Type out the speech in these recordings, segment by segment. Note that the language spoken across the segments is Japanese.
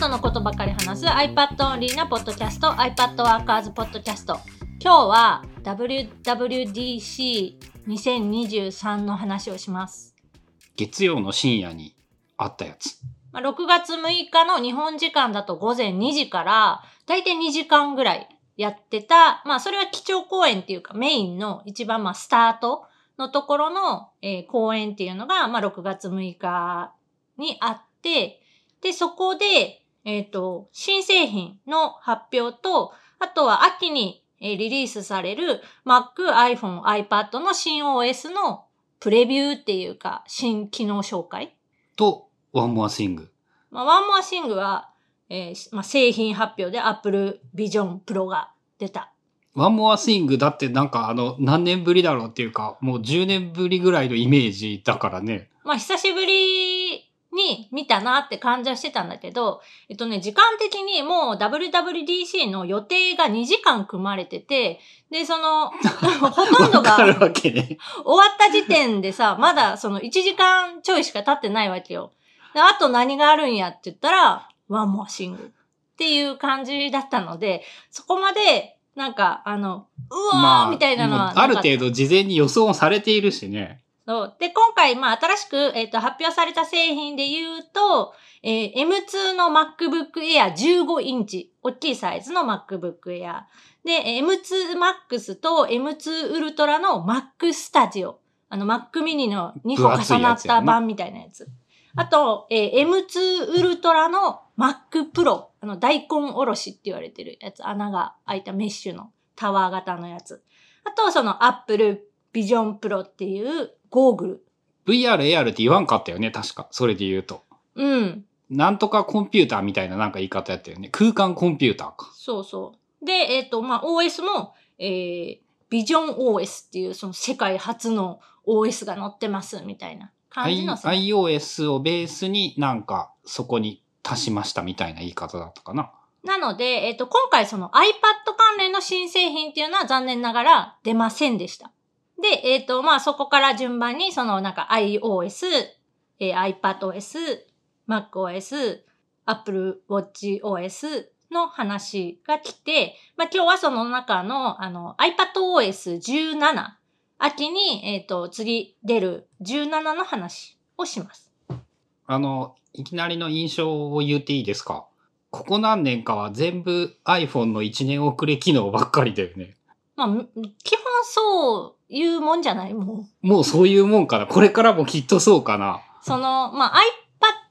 iPad のことばかり話す iPad オンリーなポッドキャスト iPad Workers ポッドキャスト今日は WWDC2023 の話をします。月曜の深夜にあったやつ。まあ、6月6日の日本時間だと午前2時からだいたい2時間ぐらいやってた、まあそれは基調講演っていうかメインの一番まあスタートのところの、えー講演っていうのがまあ6月6日にあって、で、そこで、えっ、と、新製品の発表と、あとは秋に、えーリリースされる Mac、iPhone、iPad の新 OS のプレビューっていうか、新機能紹介と、 one more thing。まあ、 one more thing は、えーまあ、製品発表で Apple Vision Pro が出た。 One more thing だってなんかあの、何年ぶりだろうっていうか、もう10年ぶりぐらいのイメージだからね。まあ、久しぶりに見たなって感じはしてたんだけど、えっとね、時間的にもう WWDC の予定が2時間組まれてて、で、その、ほとんどが。終わった時点でさ、まだその1時間ちょいしか経ってないわけよ。であと何があるんやって言ったら、ワンモアシングっていう感じだったので、そこまで、なんか、あの、うわーみたいなのはもうなかったある程度事前に予想もされているしね。そう。で、今回、まあ、新しく、えっ、と、発表された製品で言うと、えー M2 の MacBook Air 15インチ、大きいサイズの MacBook Air。で、M2 Max と M2 Ultra の Mac Studio。あの、Mac mini の2個重なった版みたいなやつ。あと、えー M2 Ultra の Mac Pro。あの、大根おろしって言われてるやつ。穴が開いたメッシュのタワー型のやつ。あと、その Apple Vision Pro っていうゴーグル。VR、AR って言わんかったよね、確か。それで言うと。うん。なんとかコンピューターみたいななんか言い方やったよね。空間コンピューターか。そうそう。で、えっ、と、まあ、OS も、えー、ビジョン OS っていう、その世界初の OS が載ってます、みたいな感じの I- iOS をベースになんかそこに足しましたみたいな言い方だったかな。なので、えっ、と、今回その iPad 関連の新製品っていうのは残念ながら出ませんでした。で、えっ、と、まあ、そこから順番に、そのなんか iOS、えー iPadOS、MacOS、Apple WatchOS の話が来て、まあ、今日はその中の、あの、iPadOS17、秋に、えっ、と、次出る17の話をします。あの、いきなりの印象を言っていいですか？ここ何年かは全部 iPhone の1年遅れ機能ばっかりだよね。まあ、む基本そういうもんじゃない？もう。もうそういうもんかな。これからもきっとそうかな。その、まあ、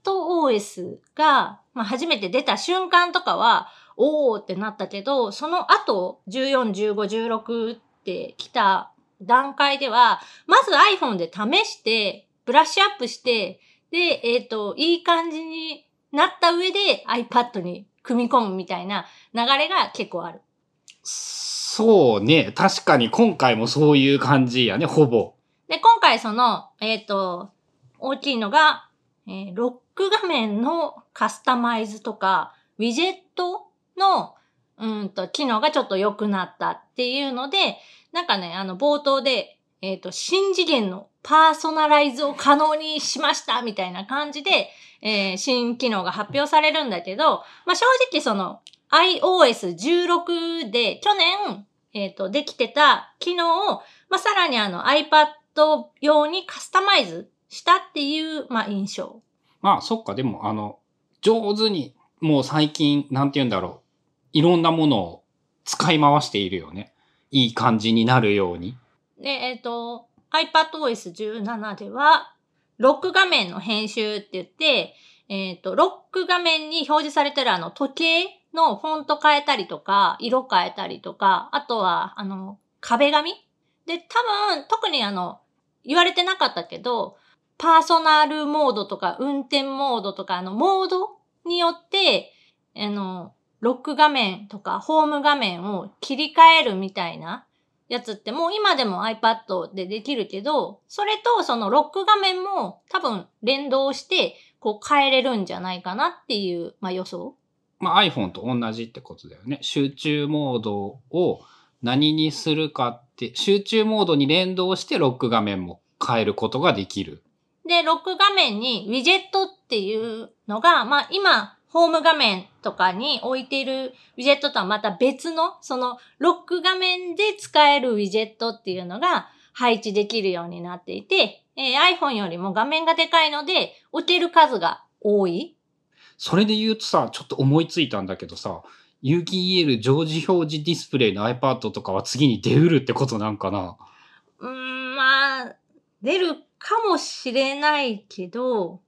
iPadOS が、まあ、初めて出た瞬間とかは、おーってなったけど、その後、14、15、16って来た段階では、まず iPhone で試して、ブラッシュアップして、で、えっ、と、いい感じになった上で iPad に組み込むみたいな流れが結構ある。そうね。確かに今回もそういう感じやね、ほぼ。で、今回その、えっ、と、大きいのが、えーロック画面のカスタマイズとか、ウィジェットの、うんと、機能がちょっと良くなったっていうので、なんかね、あの、冒頭で、えっ、と、新次元のパーソナライズを可能にしましたみたいな感じで、えー新機能が発表されるんだけど、まあ、正直その iOS16 で去年、えっ、と、できてた機能を、まあ、さらにあの iPad 用にカスタマイズしたっていう、まあ、印象。まあ、そっか、でも、あの、上手に、もう最近、なんて言うんだろう。いろんなものを使い回しているよね。いい感じになるように。で、えっ、と、iPadOS17 では、ロック画面の編集って言って、えっ、と、ロック画面に表示されてるあの時計のフォント変えたりとか、色変えたりとか、あとは、あの、壁紙？で、多分、特にあの、言われてなかったけど、パーソナルモードとか、運転モードとか、あの、モードによって、あの、ロック画面とか、ホーム画面を切り替えるみたいなやつってもう今でも iPad でできるけど、それとそのロック画面も多分連動してこう変えれるんじゃないかなっていう、まあ予想。まあ iPhone と同じってことだよね。集中モードを何にするかって、集中モードに連動してロック画面も変えることができる。で、ロック画面にウィジェットっていうのが、まあ今ホーム画面とかに置いているウィジェットとはまた別の、そのロック画面で使えるウィジェットっていうのが配置できるようになっていて、えー iPhone よりも画面がでかいので、置ける数が多い。それで言うとさ、ちょっと思いついたんだけどさ、有機 EL 常時表示ディスプレイの iPad とかは次に出うるってことなんかな？うーん、まあ、出るかもしれないけど、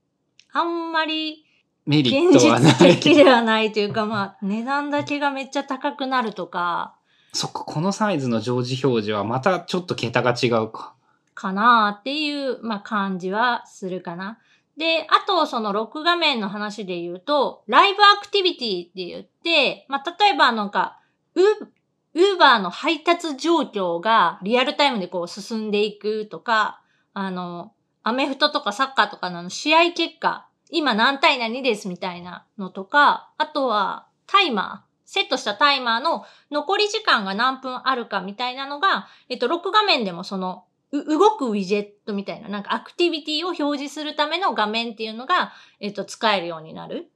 あんまりメリッ現トはない実的。ではないというか、まあ、値段だけがめっちゃ高くなるとか、そっか、このサイズの常時表示はまたちょっと桁が違うか。かなっていう、まあ、感じはするかな。で、あと、その録画面の話で言うと、ライブアクティビティって言って、まあ、例えばなんか、ウーバーの配達状況がリアルタイムでこう進んでいくとか、あの、アメフトとかサッカーとかの試合結果、今何対何ですみたいなのとか、あとはタイマー、セットしたタイマーの残り時間が何分あるかみたいなのが、えっと、録画面でもその、動くウィジェットみたいな、なんかアクティビティを表示するための画面っていうのが、えっと、使えるようになる。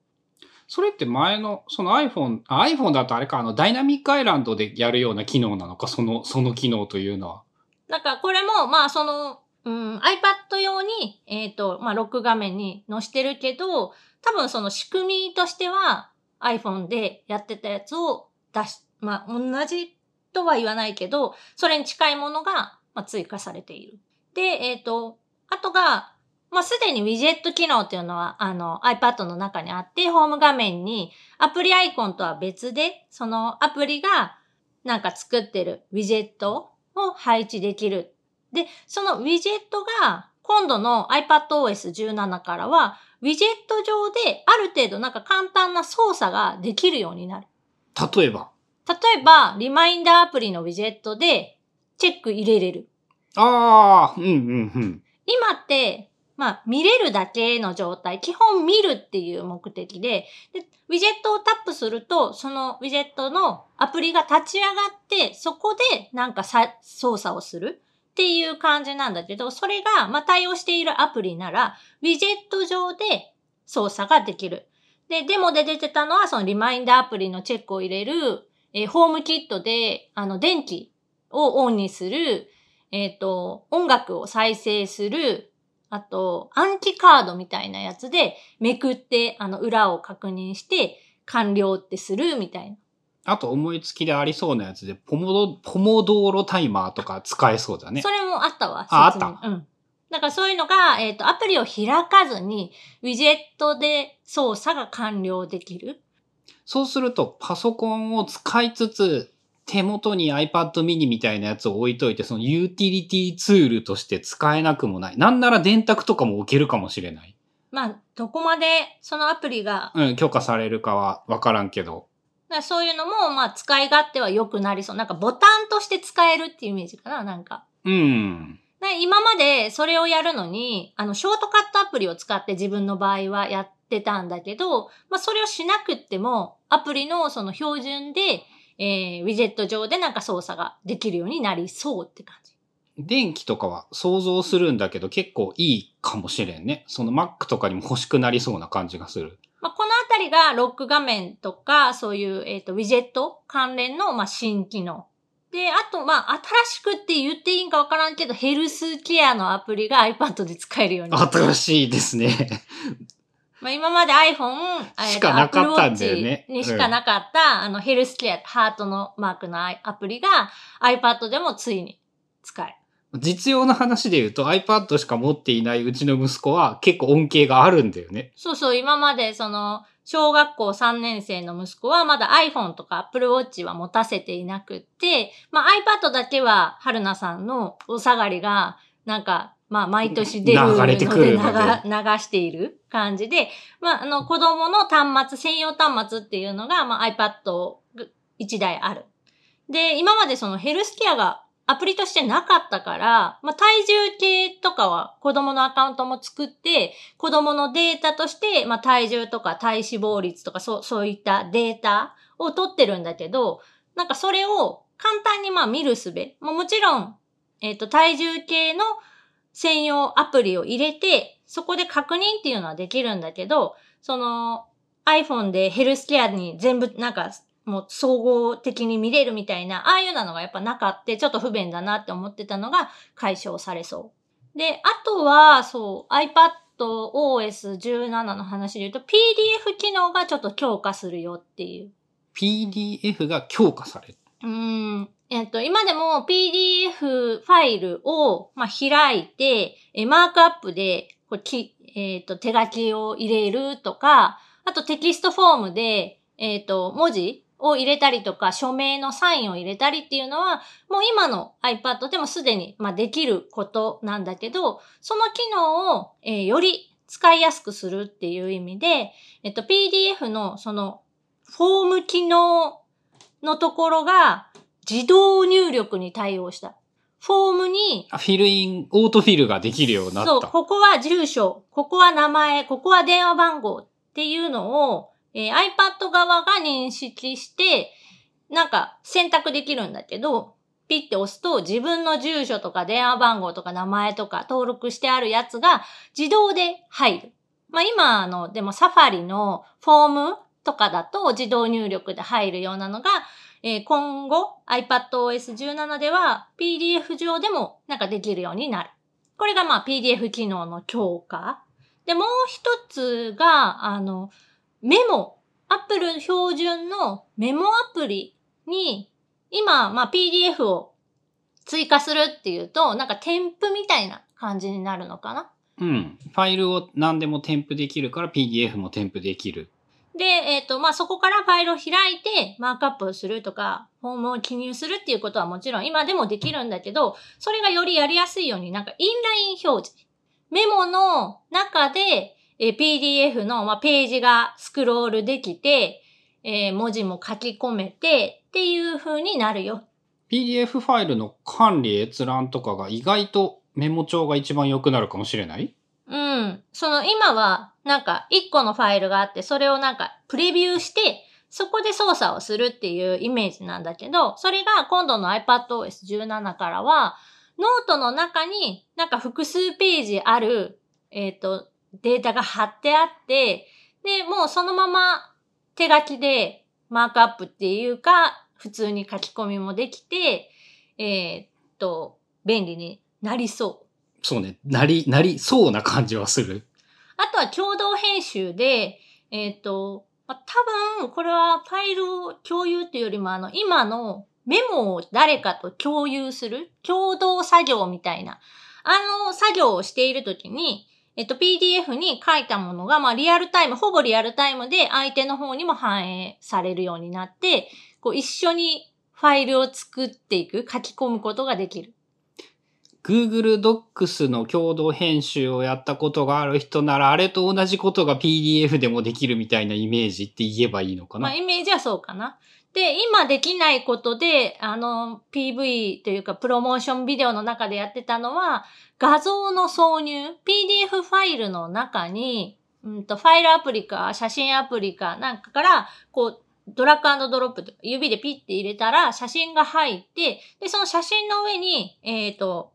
それって前の、その iPhone、あ iPhone だとあれか、あの、ダイナミックアイランドでやるような機能なのか、その、その機能というのは？なんかこれも、まあその、うん、iPad 用に、えっ、と、まあロック画面に載してるけど、多分その仕組みとしては iPhone でやってたやつを出し、まあ同じとは言わないけど、それに近いものが、まあ、追加されている。で、えっ、と、あとが、まあ、すでにウィジェット機能っていうのは、あの、iPad の中にあって、ホーム画面にアプリアイコンとは別で、そのアプリがなんか作ってるウィジェットを配置できる。で、そのウィジェットが今度の iPadOS17 からは、ウィジェット上である程度なんか簡単な操作ができるようになる。例えば？例えば、リマインダーアプリのウィジェットでチェック入れれる。ああ、うんうんうん。今って、まあ、見れるだけの状態。基本見るっていう目的でで、ウィジェットをタップすると、そのウィジェットのアプリが立ち上がって、そこでなんかさ操作をするっていう感じなんだけど、それが、まあ、対応しているアプリなら、ウィジェット上で操作ができる。で、デモで出てたのは、そのリマインダーアプリのチェックを入れる、えーホームキットで、あの、電気をオンにする、えっ、と、音楽を再生する、あと、暗記カードみたいなやつでめくって、あの、裏を確認して、完了ってするみたいな。あと思いつきでありそうなやつで、ポモド、ポモドーロタイマーとか使えそうだねそ。れもあったわ。ああった？うん。だからそういうのが、えっ、と、アプリを開かずに、ウィジェットで操作が完了できる。そうすると、パソコンを使いつつ、手元に iPad mini みたいなやつを置いといて、そのユーティリティツールとして使えなくもない。なんなら電卓とかも置けるかもしれない。まあ、どこまでそのアプリが、うん、許可されるかはわからんけど。だそういうのも、まあ、使い勝手は良くなりそう。なんかボタンとして使えるっていうイメージかな、なんか。うん。で今までそれをやるのに、あの、ショートカットアプリを使って自分の場合はやってたんだけど、まあ、それをしなくっても、アプリのその標準で、えー、ウィジェット上でなんか操作ができるようになりそうって感じ。電気とかは想像するんだけど結構いいかもしれんね。その Mac とかにも欲しくなりそうな感じがする。まあ、このあたりがロック画面とか、そういう、えっ、と、ウィジェット関連の、まあ、新機能。で、あと、まあ、新しくって言っていいんかわからんけど、ヘルスケアのアプリが iPad で使えるようになる。新しいですね。まあ、今まで iPhone、しかなかったんだよねにしかなかった、あの、ヘルスケア、ハートのマークのアプリが iPad でもついに使える。実用の話で言うと iPad しか持っていないうちの息子は結構恩恵があるんだよね。そうそう、今までその、小学校3年生の息子はまだ iPhone とか Apple Watch は持たせていなくって、まあ iPad だけは春菜さんのお下がりが、なんか、まあ毎年出るので流流している感じで、まああの子供の端末、専用端末っていうのが、まあ iPad 1台ある。で、今までそのヘルスケアがアプリとしてなかったから、まあ、体重計とかは子供のアカウントも作って、子供のデータとして、まあ、体重とか体脂肪率とかそう、そういったデータを取ってるんだけど、なんかそれを簡単にまあ見るすべ。もちろん、えっ、と、体重計の専用アプリを入れて、そこで確認っていうのはできるんだけど、その、iPhone でヘルスケアに全部なんかもう総合的に見れるみたいな、ああいうなのがやっぱなかってちょっと不便だなって思ってたのが解消されそう。で、あとは、そう、iPadOS17 の話で言うと PDF 機能がちょっと強化するよっていう。PDF が強化される。うーん。えっと、今でも PDF ファイルを、まあ、開いて、えマークアップで、こうきえっ、と、手書きを入れるとか、あとテキストフォームで、えっ、と、文字を入れたりとか、署名のサインを入れたりっていうのは、もう今の iPad でもすでに、まあ、できることなんだけど、その機能を、えーより使いやすくするっていう意味で、えっと、PDF のその、フォーム機能のところが自動入力に対応した。フォームに、あ fill in、autofill ができるようになそう、った。ここは住所、ここは名前、ここは電話番号っていうのを、えー iPad 側が認識して、なんか選択できるんだけど、ピッて押すと自分の住所とか電話番号とか名前とか登録してあるやつが自動で入る。まあ今あの、でもサファリのフォームとかだと自動入力で入るようなのが、えー今後 iPadOS17 では PDF 上でもなんかできるようになる。これがまあ PDF 機能の強化。で、もう一つが、あの、メモ。Apple 標準のメモアプリに、今、まあ PDF を追加するっていうと、なんか添付みたいな感じになるのかな。うん。ファイルを何でも添付できるから PDF も添付できる。で、えっ、と、まあ、そこからファイルを開いて、マークアップをするとか、フォームを記入するっていうことはもちろん今でもできるんだけど、それがよりやりやすいように、なんかインライン表示。メモの中で、えー PDF の、まあ、ページがスクロールできて、えー文字も書き込めてっていう風になるよ。PDF ファイルの管理閲覧とかが意外とメモ帳が一番良くなるかもしれない？うん。その今は、なんか一個のファイルがあって、それをなんかプレビューして、そこで操作をするっていうイメージなんだけど、それが今度の iPadOS17 からは、ノートの中になんか複数ページある、えっ、と、データが貼ってあって、で、もうそのまま手書きでマークアップっていうか、普通に書き込みもできて、えっ、と、便利になりそう。そうね。なり、なりそうな感じはする。あとは共同編集で、えっ、と、まあ、多分、これはファイルを共有っていうよりも、あの、今のメモを誰かと共有する共同作業みたいな、あの作業をしているときに、えっと、PDF に書いたものが、まあ、リアルタイム、ほぼリアルタイムで相手の方にも反映されるようになって、こう、一緒にファイルを作っていく、書き込むことができる。Google Docs の共同編集をやったことがある人なら、あれと同じことが PDF でもできるみたいなイメージって言えばいいのかな？まあ、イメージはそうかな。で、今できないことで、あの、PV というか、プロモーションビデオの中でやってたのは、画像の挿入、PDF ファイルの中に、うんと、ファイルアプリか、写真アプリか、なんかから、こう、ドラッグドロップ、指でピッて入れたら、写真が入って、で、その写真の上に、えっ、と、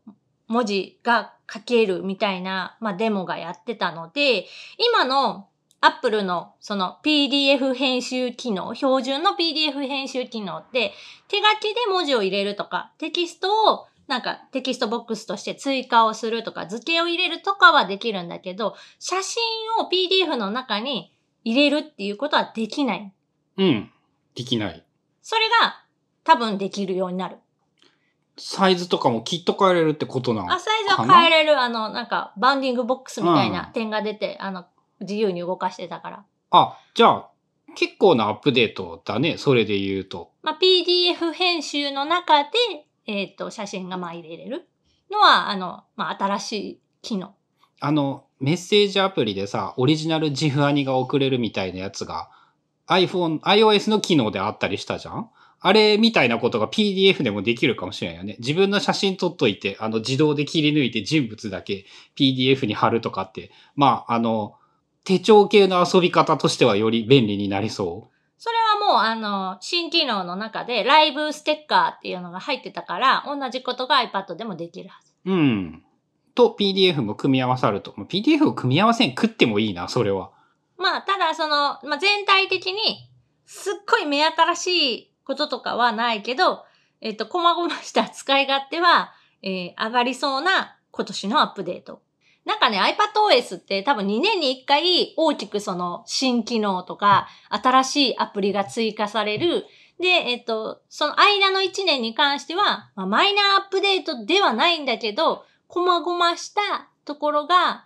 文字が書けるみたいな、まあ、デモがやってたので、今の Apple のその PDF 編集機能、標準の PDF 編集機能って手書きで文字を入れるとか、テキストをなんかテキストボックスとして追加をするとか、図形を入れるとかはできるんだけど、写真を PDF の中に入れるっていうことはできない。うん。できない。それが多分できるようになる。サイズとかもきっと変えれるってことなの？あ、サイズは変えれる、あの、なんか bounding box みたいなうん点が出て、あの、自由に動かしてたから。あ、じゃあ、結構なアップデートだね。それで言うと。まあ、PDF 編集の中で、えっ、と、写真がまあ入れれるのは、あの、まあ、新しい機能。あの、メッセージアプリでさ、オリジナル GIF アニが送れるみたいなやつが iPhone、iOS の機能であったりしたじゃん？あれみたいなことが PDF でもできるかもしれないよね。自分の写真撮っといて、あの自動で切り抜いて人物だけ PDF に貼るとかって、まあ、あの、手帳系の遊び方としてはより便利になりそそれはもう、あの、新機能の中で、ライブステッカーっていうのが入ってたから、同じことが iPad でもできるはず。う。うん。と PDF も組み合わさると。まあ PDF を組み合わせん食ってもいいな、それは。まあ、ただその、まあ、全体的に、すっごい目新しいこととかはないけど、えっ、と、細々した使い勝手は、えー上がりそうな今年のアップデート。なんかね、iPadOS って多分2年に1回大きくその新機能とか新しいアプリが追加される。で、えっと、その間の1年に関しては、まあ、マイナーアップデートではないんだけど、細々したところが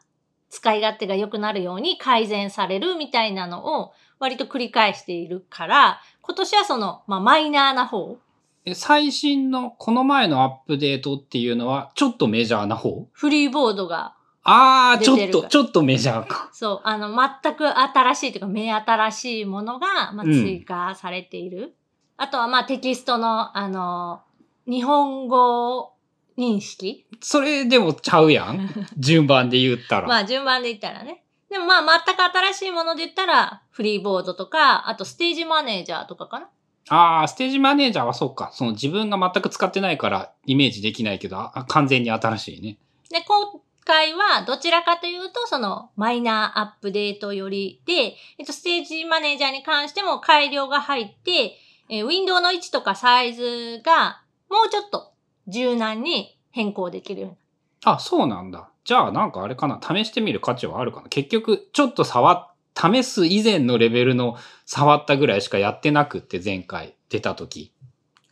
使い勝手が良くなるように改善されるみたいなのを割と繰り返しているから、今年はその、まあ、マイナーな方、え最新のこの前のアップデートっていうのはちょっとメジャーな方？フリーボードがああ、ちょっと、ちょっとメジャーか。そう、あの、全く新しいというか、目新しいものが、まあ、うん追加されている。あとは、まあ、テキストの、あの、日本語認識それでもちゃうやん。順番で言ったら。まあ、順番で言ったらね。でもまあ、全く新しいもので言ったら、フリーボードとか、あとステージマネージャーとかかな。ああ、ステージマネージャーはそうか。その自分が全く使ってないからイメージできないけど、あ完全に新しいね。で、今回はどちらかというと、そのマイナーアップデートよりで、えっと、ステージマネージャーに関しても改良が入って、えーウィンドウの位置とかサイズがもうちょっと柔軟に変更できるようにあ、そうなんだ。じゃあなんかあれかな。試してみる価値はあるかな。結局、ちょっと触っ、試す以前のレベルの触ったぐらいしかやってなくって前回出た時。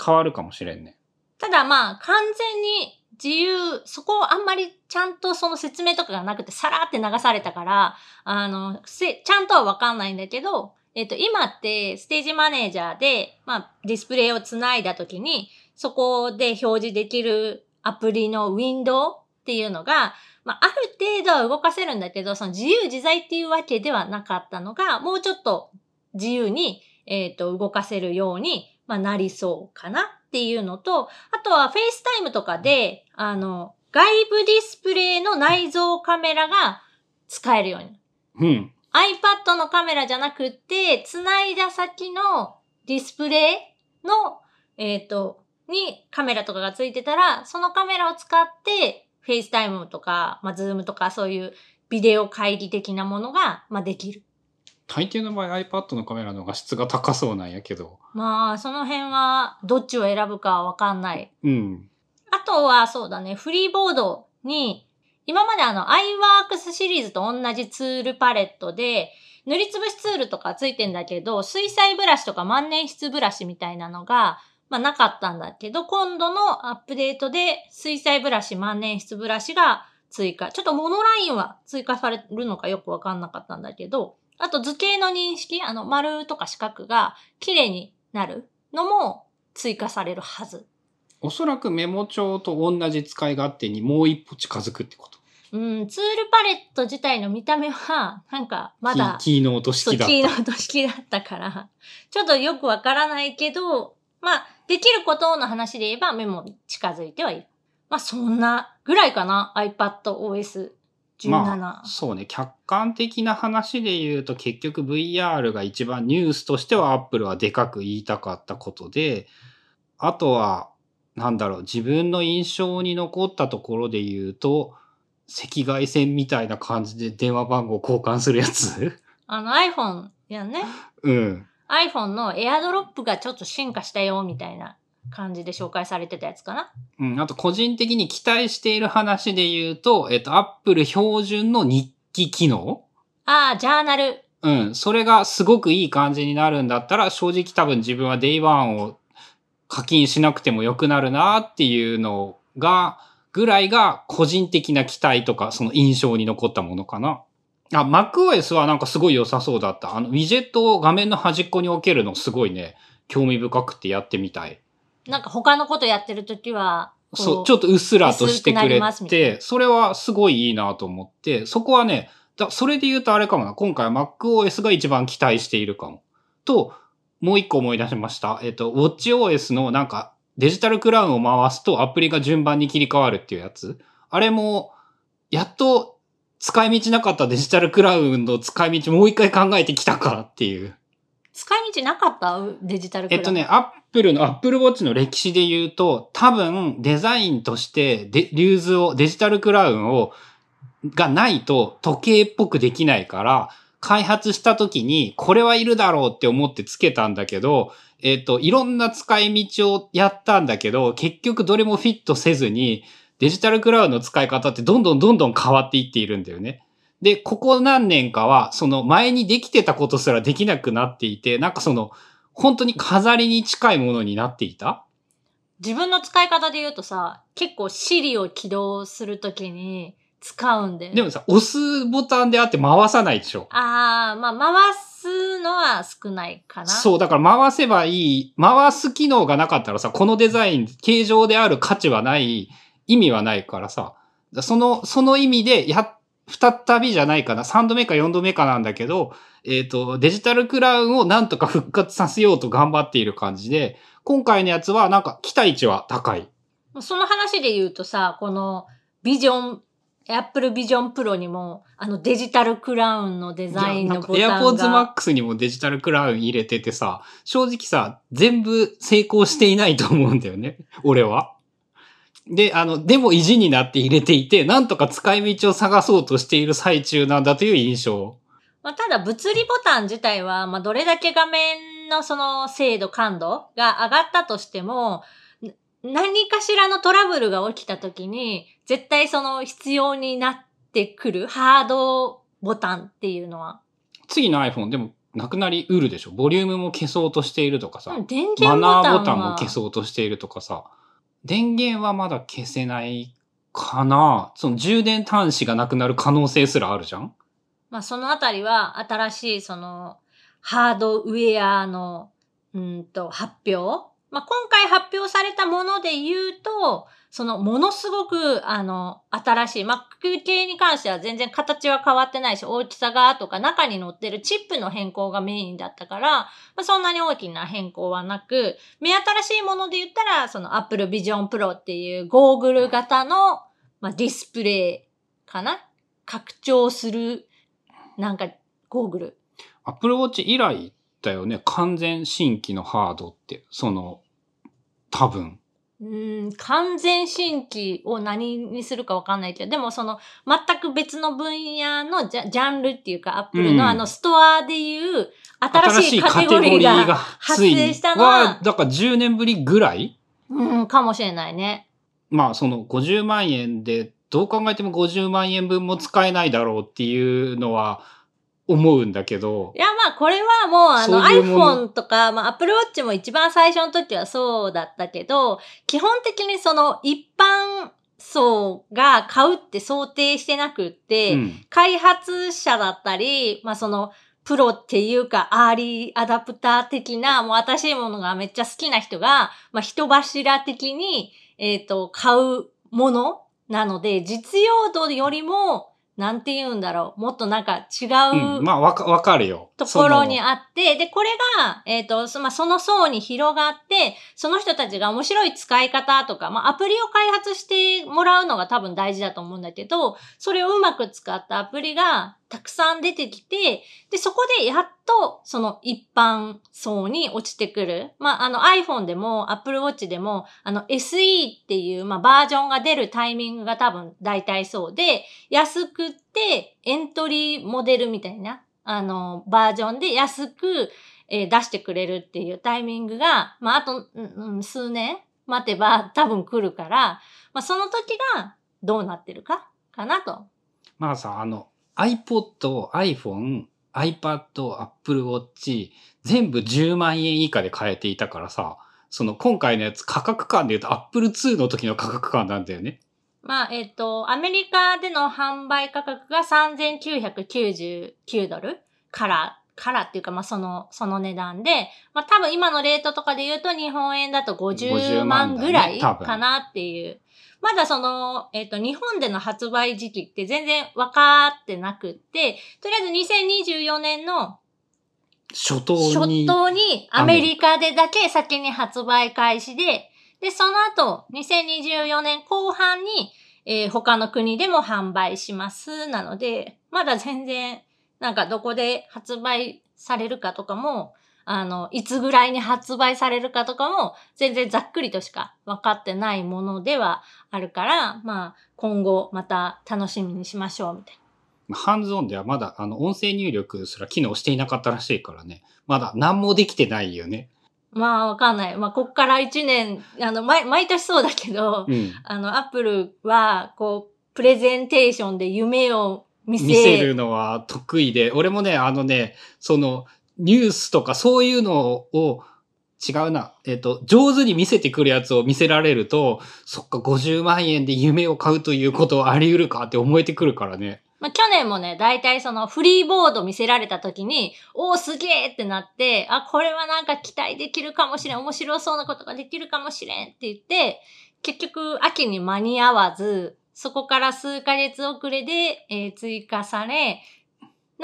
変わるかもしれんね。ただまあ、完全に自由、そこをあんまりちゃんとその説明とかがなくて、さらって流されたから、あの、せちゃんとはわかんないんだけど、えっと、今ってステージマネージャーで、まあ、ディスプレイをつないだときに、そこで表示できるアプリのウィンドウっていうのが、まあ、ある程度は動かせるんだけど、その自由自在っていうわけではなかったのが、もうちょっと自由に、えっ、と、動かせるように、まあ、なりそうかなっていうのと、あとは FaceTime とかで、あの、外部ディスプレイの内蔵カメラが使えるように。うん。iPad のカメラじゃなくって、繋いだ先のディスプレイの、えっ、と、にカメラとかがついてたら、そのカメラを使って、 FaceTime とか、まあ、 Zoom とかそういうビデオ会議的なものが、まあ、できる。大抵の場合 iPad のカメラの方が質が高そうなんやけど。まあ、その辺は、どっちを選ぶかはわかんない。うん。あとは、そうだね、フリーボードに、今まであの、iWorks シリーズと同じツールパレットで、塗りつぶしツールとかついてんだけど、水彩ブラシとか万年筆ブラシみたいなのが、まあなかったんだけど、今度のアップデートで水彩ブラシ、万年筆ブラシが追加。ちょっとモノラインは追加されるのかよくわかんなかったんだけど、あと図形の認識、あの丸とか四角が綺麗になるのも追加されるはず。おそらくメモ帳と同じ使い勝手にもう一歩近づくってこと。うん、ツールパレット自体の見た目は、なんか、まだ、キーキーノート式だった。キーノート式だったから、ちょっとよくわからないけど、まあ、できることの話で言えばメモに近づいてはいる。まあ、そんなぐらいかな iPad OS 17。まあ、そうね。客観的な話で言うと結局 VR が一番ニュースとしては Apple はでかく言いたかったことで、あとは、なんだろう、自分の印象に残ったところで言うと、赤外線みたいな感じで電話番号交換するやつあの iPhone やね。うん。iPhone の AirDrop がちょっと進化したよ、みたいな感じで紹介されてたやつかな。うん。あと個人的に期待している話で言うと、えっと、Apple 標準の日記機能？ああ、ジャーナル。うん。それがすごくいい感じになるんだったら、正直多分自分は Day1 を課金しなくてもよくなるなっていうのが、ぐらいが個人的な期待とか、その印象に残ったものかな。あ、MacOS はなんかすごい良さそうだった。あの、ウィジェットを画面の端っこに置けるのすごいね、興味深くてやってみたい。なんか他のことやってるときは、こそう、ちょっとうっすらとしてくれて、それはすごいいいなと思って、そこはね、だそれで言うとあれかもな、今回は MacOS が一番期待しているかも。と、もう一個思い出しました。えっと、WatchOS のなんかデジタルクラウンを回すとアプリが順番に切り替わるっていうやつ。あれも、やっと使い道なかったデジタルクラウンの使い道もう一回考えてきたかっていう。使い道なかったデジタルクラウンえっとね、アップルの、アップルウォッチの歴史で言うと、多分デザインとしてデ、リューズを、デジタルクラウンを、がないと時計っぽくできないから、開発した時に、これはいるだろうって思ってつけたんだけど、えっ、と、いろんな使い道をやったんだけど、結局どれもフィットせずに、デジタルクラウドの使い方ってどんどんどんどん変わっていっているんだよね。で、ここ何年かは、その前にできてたことすらできなくなっていて、なんかその、本当に飾りに近いものになっていた？自分の使い方で言うとさ、結構 Siri を起動するときに使うんだよね。でもさ、押すボタンであって回さないでしょ。あー、まあ回すのは少ないかな。そう、だから回せばいい、回す機能がなかったらさ、このデザイン、形状である価値はない、意味はないからさ、その、その意味で、や、再びじゃないかな、3度目か4度目かなんだけど、えっ、と、デジタルクラウンをなんとか復活させようと頑張っている感じで、今回のやつはなんか期待値は高い。その話で言うとさ、このビジョン、Apple Vision Pro にも、あのデジタルクラウンのデザインのボタンが。AirPods Max にもデジタルクラウン入れててさ、正直さ、全部成功していないと思うんだよね。俺は。で、あの、でも意地になって入れていて、なんとか使い道を探そうとしている最中なんだという印象。まあ、ただ物理ボタン自体は、まあ、どれだけ画面のその精度、感度が上がったとしても、な何かしらのトラブルが起きた時に、絶対その必要になってくるハードボタンっていうのは、次の iPhone でもなくなりうるでしょ。ボリュームも消そうとしているとかさ。うん電源マボタンはナーボタンも消そうとしているとかさ。電源はまだ消せないかな？その充電端子がなくなる可能性すらあるじゃん？まあ、そのあたりは新しいそのハードウェアのうんと発表？まあ、今回発表されたもので言うと、そのものすごくあの新しい Mac 系に関しては全然形は変わってないし、大きさがとか中に載ってるチップの変更がメインだったから、まあ、そんなに大きな変更はなく、目新しいもので言ったら、その Apple Vision Pro っていうゴーグル型の、まあ、ディスプレイかな？拡張するなんか、ゴーグル。Apple Watch 以来だよね。完全新規のハードって。その、多分。うーん、完全新規を何にするかわかんないけど、でもその、全く別の分野のジャジャンルっていうか、アップルうん。のあのストアでいう、新しいカテゴリーが発生したのは、だから10年ぶりぐらい？うん、かもしれないね。まあその50万円で、どう考えても50万円分も使えないだろうっていうのは思うんだけどい、や、まあ、これはもう、あの、そういう iPhone とか、まあ、Apple Watch も一番最初の時はそうだったけど、基本的にその、一般層が買うって想定してなくって、うん。開発者だったり、まあその、プロっていうか、アーリーアダプター的な、もう新しいものがめっちゃ好きな人が、まあ人柱的に、えっ、と、買うものなので、実用度よりも、なんて言うんだろう、もっとなんか違う、うん、まあわかわかるよ。ところにあって、で、これが、えっ、と、そまあ、その層に広がって、その人たちが面白い使い方とか、まあ、アプリを開発してもらうのが多分大事だと思うんだけど、それをうまく使ったアプリがたくさん出てきて、で、そこでやっと、その一般層に落ちてくる。まあ、あの iPhone でも Apple Watch でも、あの SE っていう、まあ、バージョンが出るタイミングが多分大体そうで、安くってエントリーモデルみたいな、あの、バージョンで安く、えー出してくれるっていうタイミングが、まあ、あと、うん数年待てば多分来るから、まあ、その時がどうなってるか、かなと。まあさ、あの、iPod、iPhone、iPad、Apple Watch、全部10万円以下で買えていたからさ、その今回のやつ価格感で言うと Apple 2の時の価格感なんだよね。まあ、えっ、と、アメリカでの販売価格が3999ドルから、からっていうか、まあ、その、その値段で、まあ、多分今のレートとかで言うと日本円だと50 50万ぐらいかなっていう。まだその、えっ、と、日本での発売時期って全然分かってなくって、とりあえず2024年の初頭初に。頭にアメリカでだけ先に発売開始で、で、その後、2024年後半に、えー他の国でも販売します。なので、まだ全然、なんかどこで発売されるかとかも、あの、いつぐらいに発売されるかとかも、全然ざっくりとしか分かってないものではあるから、まあ、今後また楽しみにしましょう、みたいハンズオンではまだあの音声入力すら機能していなかったらしいからね。まだ何もできてないよね。まあわかんない。まあこっから1年、あの、毎毎年そうだけど、うん。あの、アップルは、こう、プレゼンテーションで夢を見せ見せるのは得意で、俺もね、あのね、その、ニュースとかそういうのを、違うな。えっ、と、上手に見せてくるやつを見せられると、そっか、50万円で夢を買うということはあり得るかって思えてくるからね。まあ、去年もね、大体そのフリーボード見せられた時に、おーすげーってなって、あ、これはなんか期待できるかもしれん、面白そうなことができるかもしれんって言って、結局秋に間に合わず、そこから数ヶ月遅れで、えー追加され、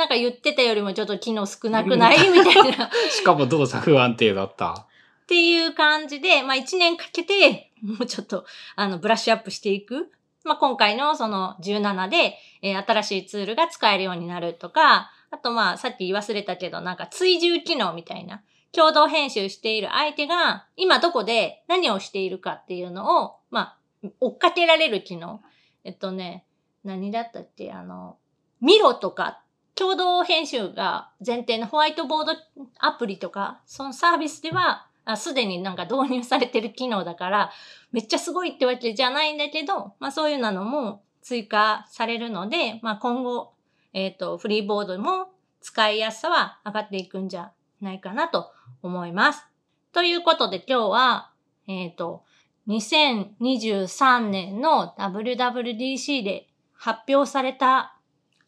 なんか言ってたよりもちょっと機能少なくない？みたいな。しかも動作不安定だった。っていう感じで、まあ一年かけて、もうちょっと、あの、ブラッシュアップしていく。まあ今回のその17で、えー新しいツールが使えるようになるとか、あとまあさっき言い忘れたけど、なんか追従機能みたいな、共同編集している相手が、今どこで何をしているかっていうのを、まあ、追っかけられる機能。えっとね、何だったっけ？あの、ミロとか、共同編集が前提のホワイトボードアプリとか、そのサービスでは、すでになんか導入されてる機能だから、めっちゃすごいってわけじゃないんだけど、まあそういうなのも追加されるので、まあ今後、えっ、と、フリーボードも使いやすさは上がっていくんじゃないかなと思います。ということで今日は、えっ、と、2023年の WWDC で発表された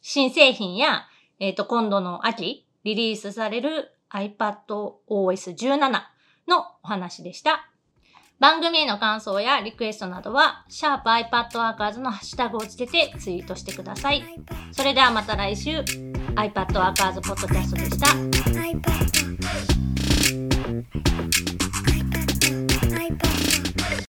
新製品や、えっ、ー、と、今度の秋、リリースされる iPadOS17 のお話でした。番組への感想やリクエストなどは、シャープ i p a d w o r k e r s のハッシュタグをつけてツイートしてください。それではまた来週、iPadWorkers Podcast でした。